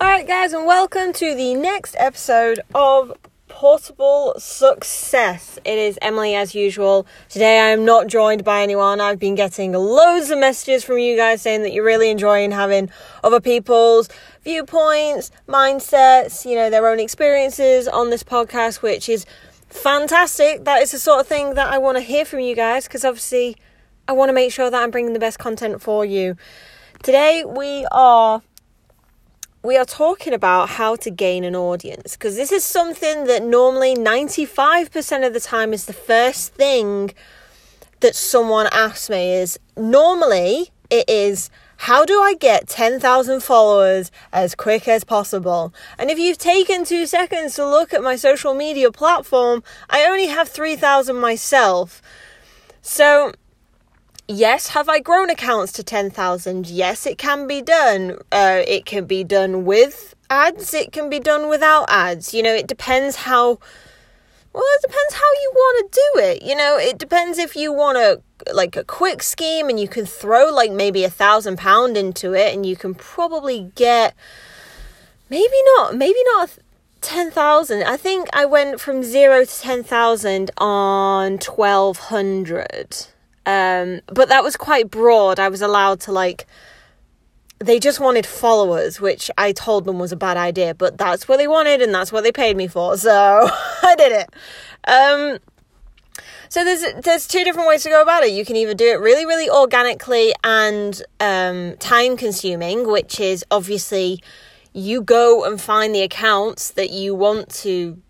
Alright, guys, and welcome to the next episode of Portable Success. It is Emily as usual. Today I am not joined by anyone. I've been getting loads of messages from you guys saying that you're really enjoying having other people's viewpoints, mindsets, you know, their own experiences on this podcast, which is fantastic. That is the sort of thing that I want to hear from you guys because obviously I want to make sure that I'm bringing the best content for you. Today we are we are talking about how to gain an audience because this is something that normally 95% of the time is the first thing that someone asks me is normally it is how do I get 10,000 followers as quick as possible? And if you've taken two seconds to look at my social media platform, I only have 3,000 myself. So yes, have I grown accounts to 10,000? Yes, it can be done. Uh, it can be done with ads, it can be done without ads. You know, it depends how. Well, it depends how you want to do it. You know, it depends if you want to like a quick scheme and you can throw like maybe a thousand pound into it and you can probably get maybe not, maybe not 10,000. I think I went from zero to 10,000 on 1200 um, but that was quite broad. I was allowed to like they just wanted followers, which I told them was a bad idea, but that's what they wanted and that's what they paid me for. So I did it. Um, so there's there's two different ways to go about it. You can either do it really really organically and um, time consuming, which is obviously you go and find the accounts that you want to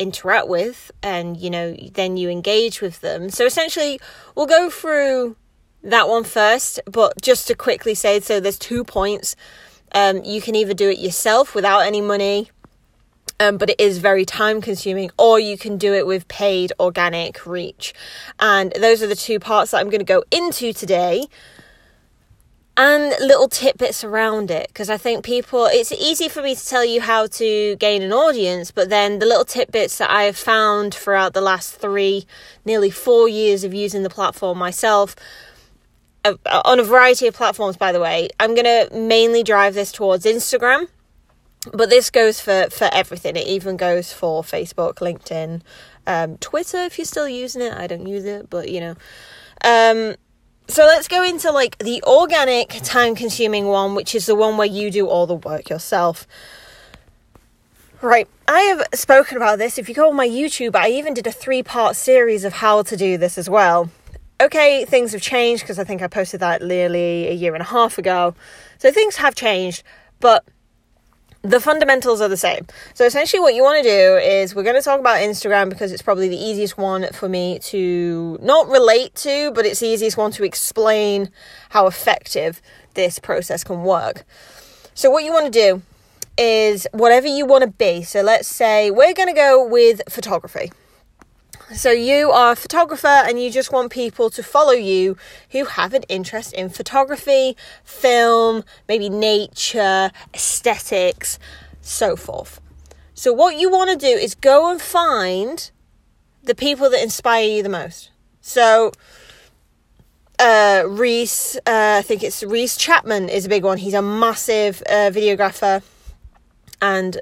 interact with and you know then you engage with them. So essentially we'll go through that one first but just to quickly say so there's two points. Um, you can either do it yourself without any money um, but it is very time consuming, or you can do it with paid organic reach. And those are the two parts that I'm going to go into today and little tidbits around it because I think people it's easy for me to tell you how to gain an audience, but then the little tidbits that I have found throughout the last three, nearly four years of using the platform myself. Uh, on a variety of platforms, by the way, I'm going to mainly drive this towards Instagram, but this goes for, for everything. It even goes for Facebook, LinkedIn, um, Twitter, if you're still using it. I don't use it, but you know. Um, so let's go into like the organic time consuming one, which is the one where you do all the work yourself. Right, I have spoken about this. If you go on my YouTube, I even did a three part series of how to do this as well. Okay, things have changed because I think I posted that nearly a year and a half ago. So things have changed, but the fundamentals are the same. So essentially what you want to do is we're going to talk about Instagram because it's probably the easiest one for me to not relate to, but it's the easiest one to explain how effective this process can work. So what you want to do is whatever you want to be. So let's say we're going to go with photography. So you are a photographer and you just want people to follow you who have an interest in photography, film, maybe nature, aesthetics, so forth. So what you want to do is go and find the people that inspire you the most. So uh, Reese, uh, I think it's Reese Chapman is a big one. He's a massive uh, videographer and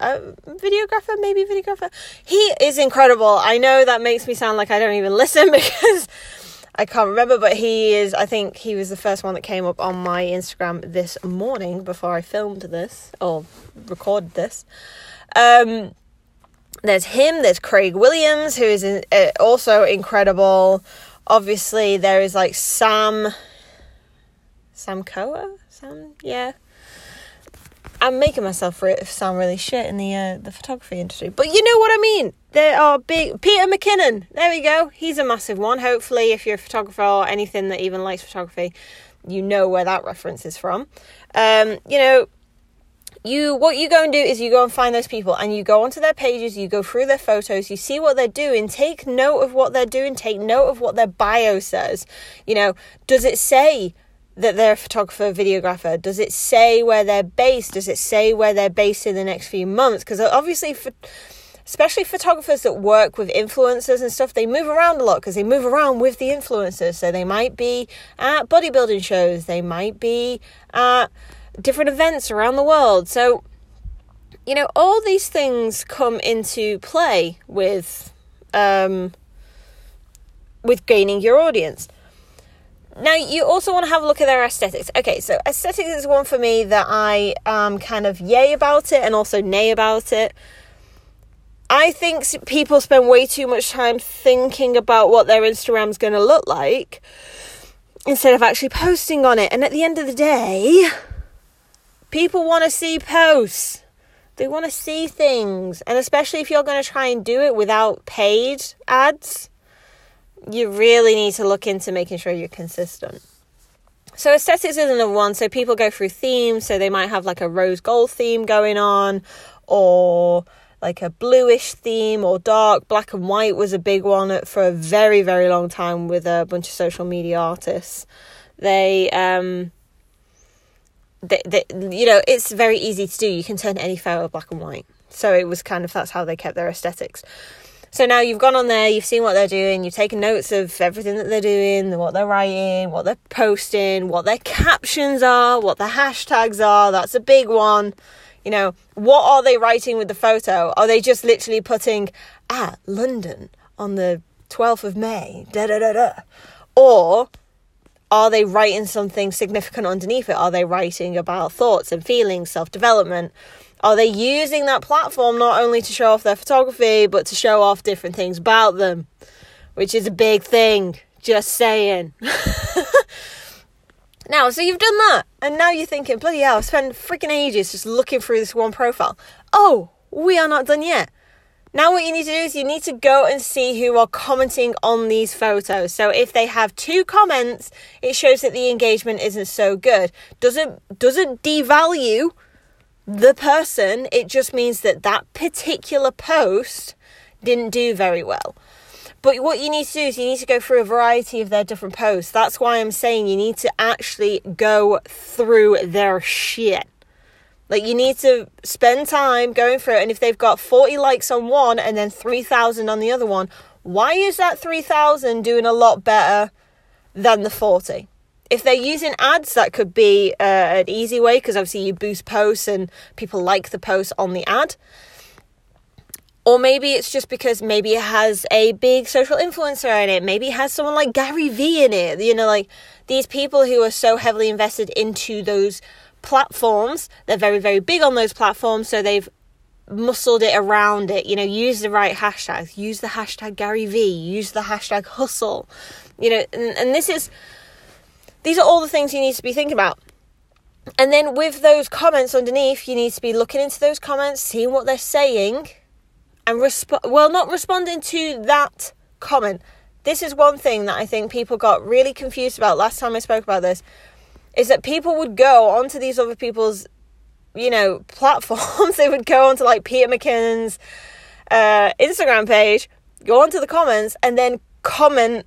a videographer, maybe videographer. He is incredible. I know that makes me sound like I don't even listen because I can't remember, but he is. I think he was the first one that came up on my Instagram this morning before I filmed this or recorded this. Um, there's him. There's Craig Williams, who is uh, also incredible. Obviously, there is like Sam. Sam Koa? Sam, yeah. I'm making myself sound really shit in the uh, the photography industry, but you know what I mean. There are big Peter McKinnon. There we go. He's a massive one. Hopefully, if you're a photographer or anything that even likes photography, you know where that reference is from. Um, you know, you what you go and do is you go and find those people and you go onto their pages, you go through their photos, you see what they're doing, take note of what they're doing, take note of what their bio says. You know, does it say that they're a photographer, videographer? Does it say where they're based? Does it say where they're based in the next few months? Because obviously, for, especially photographers that work with influencers and stuff, they move around a lot because they move around with the influencers. So they might be at bodybuilding shows, they might be at different events around the world. So, you know, all these things come into play with um, with gaining your audience. Now, you also want to have a look at their aesthetics. Okay, so aesthetics is one for me that I am kind of yay about it and also nay about it. I think people spend way too much time thinking about what their Instagram's going to look like instead of actually posting on it. And at the end of the day, people want to see posts. They want to see things. And especially if you're going to try and do it without paid ads, you really need to look into making sure you're consistent. So aesthetics is another one. So people go through themes. So they might have like a rose gold theme going on, or like a bluish theme, or dark black and white was a big one for a very very long time with a bunch of social media artists. They um. They, they, you know, it's very easy to do. You can turn any photo black and white. So it was kind of that's how they kept their aesthetics. So now you've gone on there, you've seen what they're doing, you've taken notes of everything that they're doing, what they're writing, what they're posting, what their captions are, what the hashtags are. That's a big one. You know, what are they writing with the photo? Are they just literally putting at London on the 12th of May? Da da da da. Or are they writing something significant underneath it? Are they writing about thoughts and feelings, self development? Are they using that platform not only to show off their photography, but to show off different things about them? Which is a big thing. Just saying. now, so you've done that, and now you're thinking, bloody hell, I've spent freaking ages just looking through this one profile. Oh, we are not done yet. Now, what you need to do is you need to go and see who are commenting on these photos. So, if they have two comments, it shows that the engagement isn't so good. Doesn't doesn't devalue the person, it just means that that particular post didn't do very well. But what you need to do is you need to go through a variety of their different posts. That's why I'm saying you need to actually go through their shit. Like you need to spend time going through it. And if they've got 40 likes on one and then 3,000 on the other one, why is that 3,000 doing a lot better than the 40? If they're using ads, that could be uh, an easy way because obviously you boost posts and people like the post on the ad. Or maybe it's just because maybe it has a big social influencer in it. Maybe it has someone like Gary Vee in it. You know, like these people who are so heavily invested into those platforms. They're very, very big on those platforms. So they've muscled it around it. You know, use the right hashtags. Use the hashtag Gary Vee. Use the hashtag hustle. You know, and, and this is these are all the things you need to be thinking about. And then with those comments underneath, you need to be looking into those comments, seeing what they're saying, and resp- well, not responding to that comment. This is one thing that I think people got really confused about last time I spoke about this is that people would go onto these other people's, you know, platforms. they would go onto like Peter McKinnon's uh, Instagram page, go onto the comments, and then comment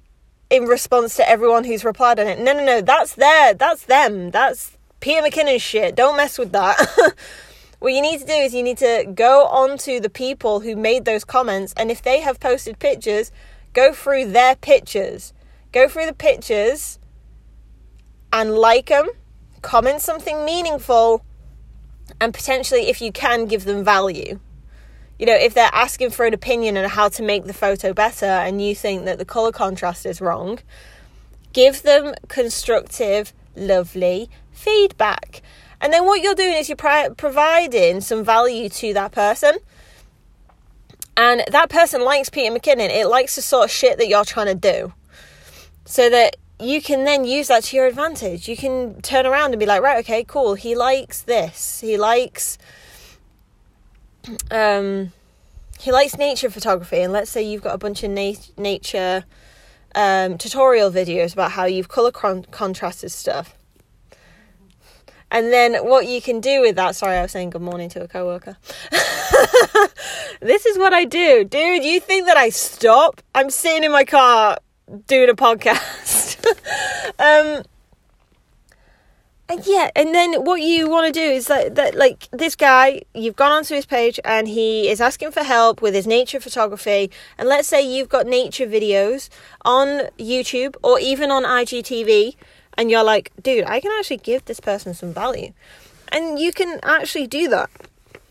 in response to everyone who's replied on it. No, no, no, that's there. That's them. That's Peter McKinnon shit. Don't mess with that. what you need to do is you need to go on to the people who made those comments, and if they have posted pictures, go through their pictures. Go through the pictures and like them, comment something meaningful, and potentially, if you can, give them value you know, if they're asking for an opinion on how to make the photo better and you think that the color contrast is wrong, give them constructive, lovely feedback. And then what you're doing is you're pri- providing some value to that person. And that person likes Peter McKinnon. It likes the sort of shit that you're trying to do. So that you can then use that to your advantage. You can turn around and be like, right, okay, cool. He likes this. He likes um, he likes nature photography, and let's say you've got a bunch of na- nature um, tutorial videos about how you've color con- contrasted stuff. And then what you can do with that, sorry, I was saying good morning to a coworker. this is what I do. Dude, you think that I stop? I'm sitting in my car doing a podcast. um, and yeah, and then what you want to do is that, that like this guy, you've gone onto his page and he is asking for help with his nature photography. And let's say you've got nature videos on YouTube or even on IGTV, and you're like, dude, I can actually give this person some value. And you can actually do that.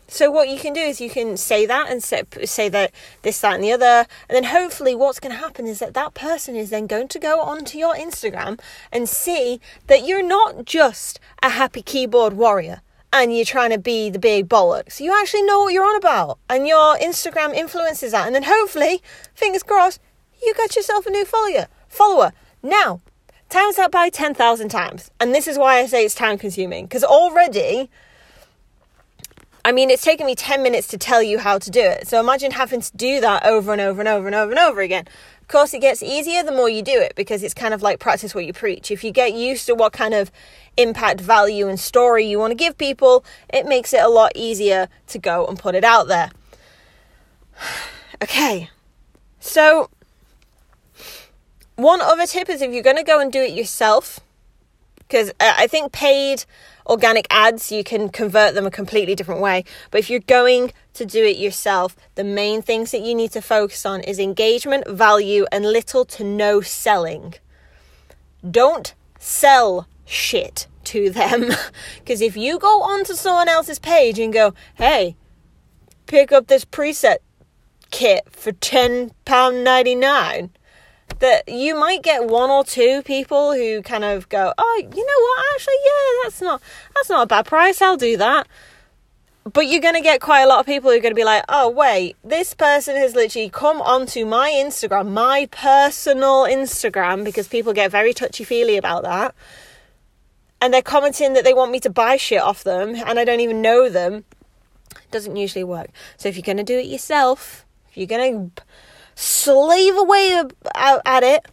So what you can do is you can say that and say, say that this, that, and the other, and then hopefully what's going to happen is that that person is then going to go onto your Instagram and see that you're not just a happy keyboard warrior and you're trying to be the big bollocks. You actually know what you're on about, and your Instagram influences that, and then hopefully, fingers crossed, you got yourself a new follower. Follower now. Times that by 10,000 times. And this is why I say it's time consuming. Because already I mean, it's taken me 10 minutes to tell you how to do it. So imagine having to do that over and over and over and over and over again. Of course, it gets easier the more you do it because it's kind of like practice what you preach. If you get used to what kind of impact, value, and story you want to give people, it makes it a lot easier to go and put it out there. Okay, so one other tip is if you're going to go and do it yourself, because uh, I think paid organic ads, you can convert them a completely different way. But if you're going to do it yourself, the main things that you need to focus on is engagement, value, and little to no selling. Don't sell shit to them. Because if you go onto someone else's page and go, hey, pick up this preset kit for £10.99 that you might get one or two people who kind of go, "Oh, you know what? Actually, yeah, that's not that's not a bad price. I'll do that." But you're going to get quite a lot of people who are going to be like, "Oh, wait, this person has literally come onto my Instagram, my personal Instagram because people get very touchy-feely about that." And they're commenting that they want me to buy shit off them and I don't even know them. It doesn't usually work. So if you're going to do it yourself, if you're going to slave away at it,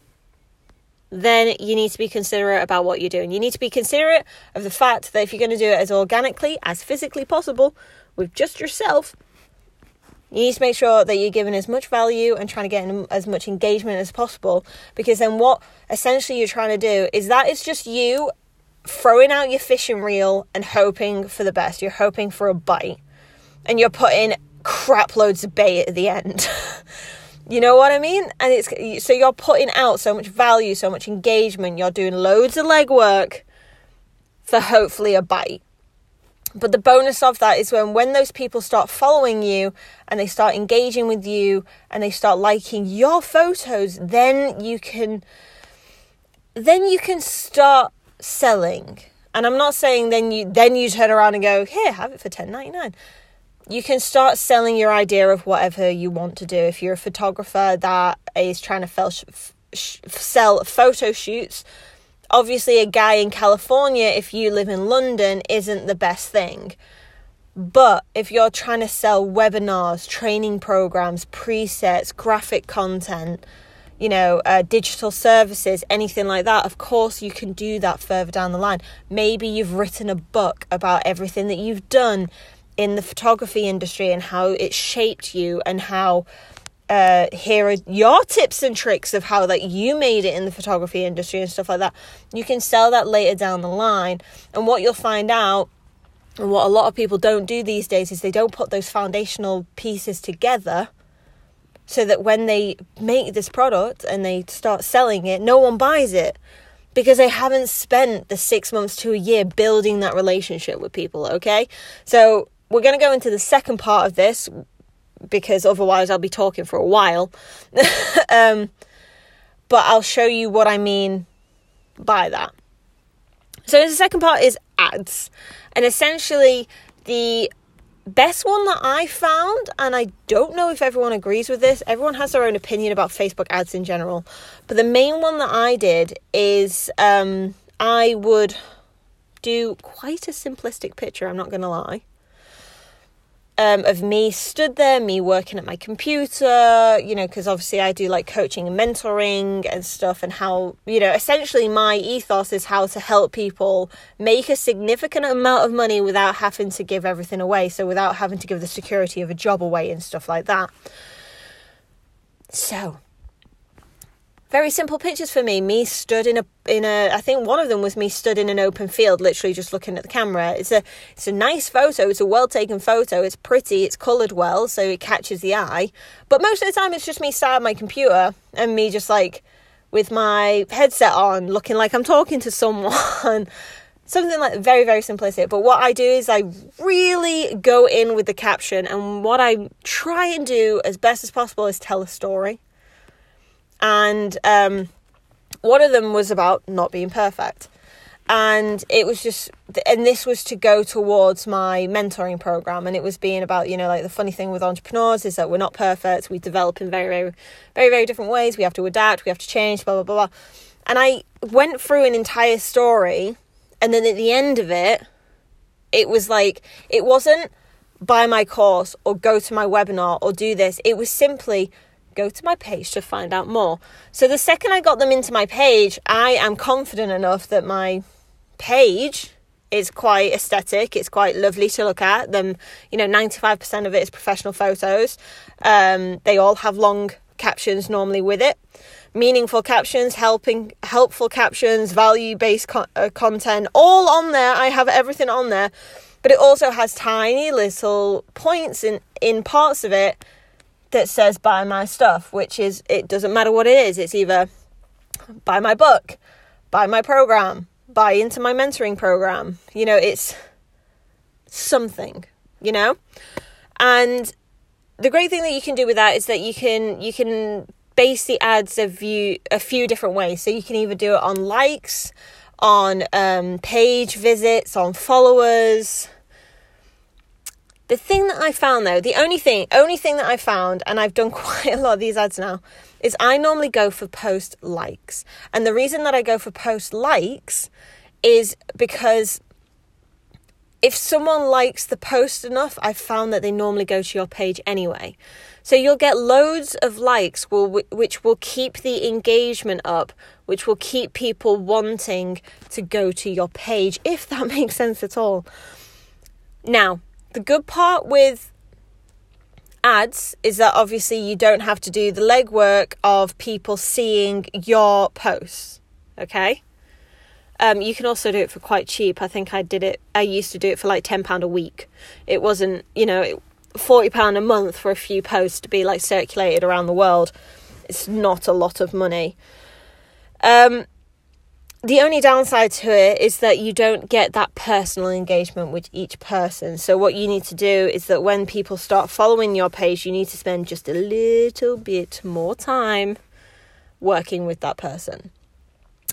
then you need to be considerate about what you're doing. You need to be considerate of the fact that if you're going to do it as organically, as physically possible, with just yourself, you need to make sure that you're giving as much value and trying to get as much engagement as possible. Because then, what essentially you're trying to do is that it's just you throwing out your fishing reel and hoping for the best. You're hoping for a bite, and you're putting crap loads of bait at the end. You know what I mean? And it's so you're putting out so much value, so much engagement. You're doing loads of legwork for hopefully a bite. But the bonus of that is when when those people start following you and they start engaging with you and they start liking your photos, then you can then you can start selling. And I'm not saying then you then you turn around and go, "Here, have it for 10.99." you can start selling your idea of whatever you want to do. If you're a photographer that is trying to fel- f- sell photo shoots, obviously a guy in California, if you live in London, isn't the best thing. But if you're trying to sell webinars, training programs, presets, graphic content, you know, uh, digital services, anything like that, of course you can do that further down the line. Maybe you've written a book about everything that you've done in the photography industry and how it shaped you and how uh, here are your tips and tricks of how that you made it in the photography industry and stuff like that. You can sell that later down the line. And what you'll find out, and what a lot of people don't do these days, is they don't put those foundational pieces together so that when they make this product and they start selling it, no one buys it because they haven't spent the six months to a year building that relationship with people, okay? So we're going to go into the second part of this because otherwise I'll be talking for a while. um, but I'll show you what I mean by that. So the second part is ads. And essentially, the best one that I found, and I don't know if everyone agrees with this, everyone has their own opinion about Facebook ads in general. But the main one that I did is um, I would do quite a simplistic picture, I'm not going to lie um, of me stood there, me working at my computer, you know, because obviously I do like coaching and mentoring and stuff, and how, you know, essentially my ethos is how to help people make a significant amount of money without having to give everything away. So, without having to give the security of a job away and stuff like that. So, very simple pictures for me. Me stood in a in a I think one of them was me stood in an open field, literally just looking at the camera. It's a it's a nice photo. It's a well taken photo. It's pretty. It's coloured well, so it catches the eye. But most of the time, it's just me sat at my computer and me just like with my headset on, looking like I'm talking to someone. something like very very simplistic but what i do is i really go in with the caption and what i try and do as best as possible is tell a story and um, one of them was about not being perfect. And it was just and this was to go towards my mentoring program. And it was being about you know like the funny thing with entrepreneurs is that we're not perfect. We develop in very very very very different ways. We have to adapt. We have to change blah blah blah, blah. and i went through an entire story. And then at the end of it it was like it wasn't buy my course or go to my webinar or do this. It was simply go to my page to find out more so the second i got them into my page i am confident enough that my page is quite aesthetic. It's quite lovely to look at. Them, you know, ninety five percent of it is professional photos. Um, they all have long captions normally with it. Meaningful captions, helping, helpful captions, value based co- uh, content, all on there. I have everything on there, but it also has tiny little points in in parts of it that says buy my stuff, which is it doesn't matter what it is. It's either buy my book, buy my program, buy into my mentoring program. You know, it's something, you know? And the great thing that you can do with that is that you can you can base the ads a few a few different ways. So you can either do it on likes, on um, page visits, on followers. The thing that I found though, the only thing, only thing that I found, and I've done quite a lot of these ads now, is I normally go for post likes. And the reason that I go for post likes is because if someone likes the post enough, I've found that they normally go to your page anyway. So you'll get loads of likes will which will keep the engagement up, which will keep people wanting to go to your page if that makes sense at all. Now, the good part with ads is that obviously you don't have to do the legwork of people seeing your posts. Okay? Um, you can also do it for quite cheap. I think I did it, I used to do it for like £10 a week. It wasn't, you know, £40 a month for a few posts to be like circulated around the world. It's not a lot of money. Um, the only downside to it is that you don't get that personal engagement with each person. So, what you need to do is that when people start following your page, you need to spend just a little bit more time working with that person.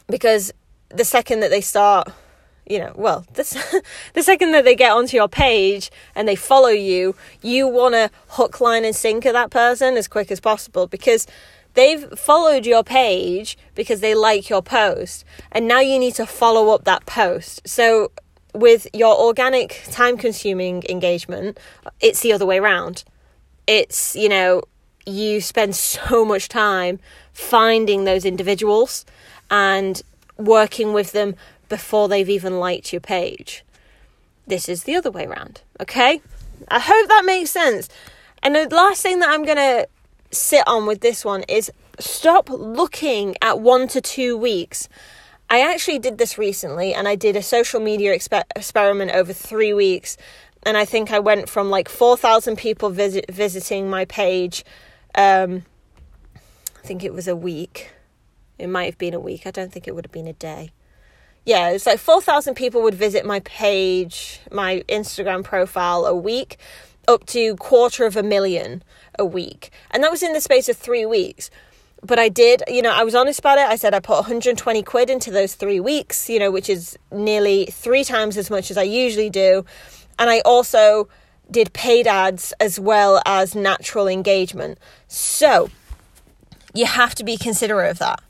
Because the second that they start, you know, well, this, the second that they get onto your page and they follow you, you want to hook, line, and sinker that person as quick as possible because they've followed your page because they like your post and now you need to follow up that post. So with your organic time consuming engagement it's the other way around. It's you know you spend so much time finding those individuals and working with them before they've even liked your page this is the other way around okay i hope that makes sense and the last thing that i'm going to sit on with this one is stop looking at one to two weeks. I actually did this recently and I did a social media exper- experiment over three weeks. And I think I went from like 4,000 people visit- visiting my page. Um, I think it was a week. It might have been a week. I don't think it would have been a day. Yeah, it's like 4,000 people would visit my page, my Instagram profile a week, up to quarter of a million a week. And that was in the space of three weeks. But I did, you know, I was honest about it. I said I put 120 quid into those three weeks, you know, which is nearly three times as much as I usually do. And I also did paid ads as well as natural engagement. So you have to be considerate of that.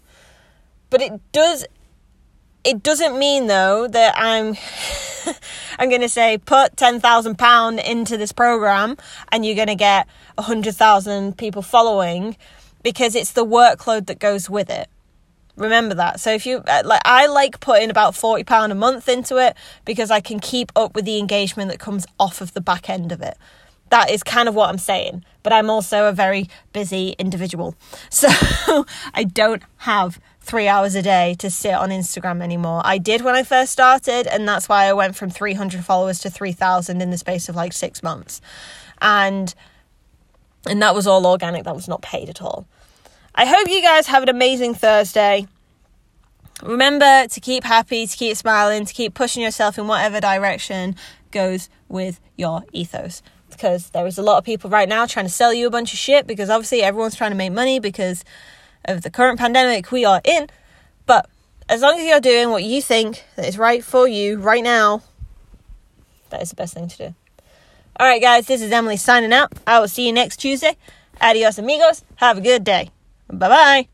But it does it doesn't mean though that I'm I'm going to say put 10,000 pound into this program and you're going to get 100,000 people following because it's the workload that goes with it. Remember that. So if you uh, like I like putting about 40 pound a month into it because I can keep up with the engagement that comes off of the back end of it. That is kind of what I'm saying. But I'm also a very busy individual. So I don't have three hours a day to sit on Instagram anymore. I did when I first started, and that's why I went from 300 followers to 3,000 in the space of like six months. And and that was all organic, that was not paid at all. I hope you guys have an amazing Thursday. remember to keep happy, to keep smiling, to keep pushing yourself in whatever direction goes with your ethos. Because there is a lot of people right now trying to sell you a bunch of shit because obviously everyone's trying to make money because of the current pandemic we are in. But as long as you're doing what you think that is right for you right now, that is the best thing to do. All right, guys, this is Emily signing out. I will see you next Tuesday. Adios, amigos. Have a good day. Bye bye.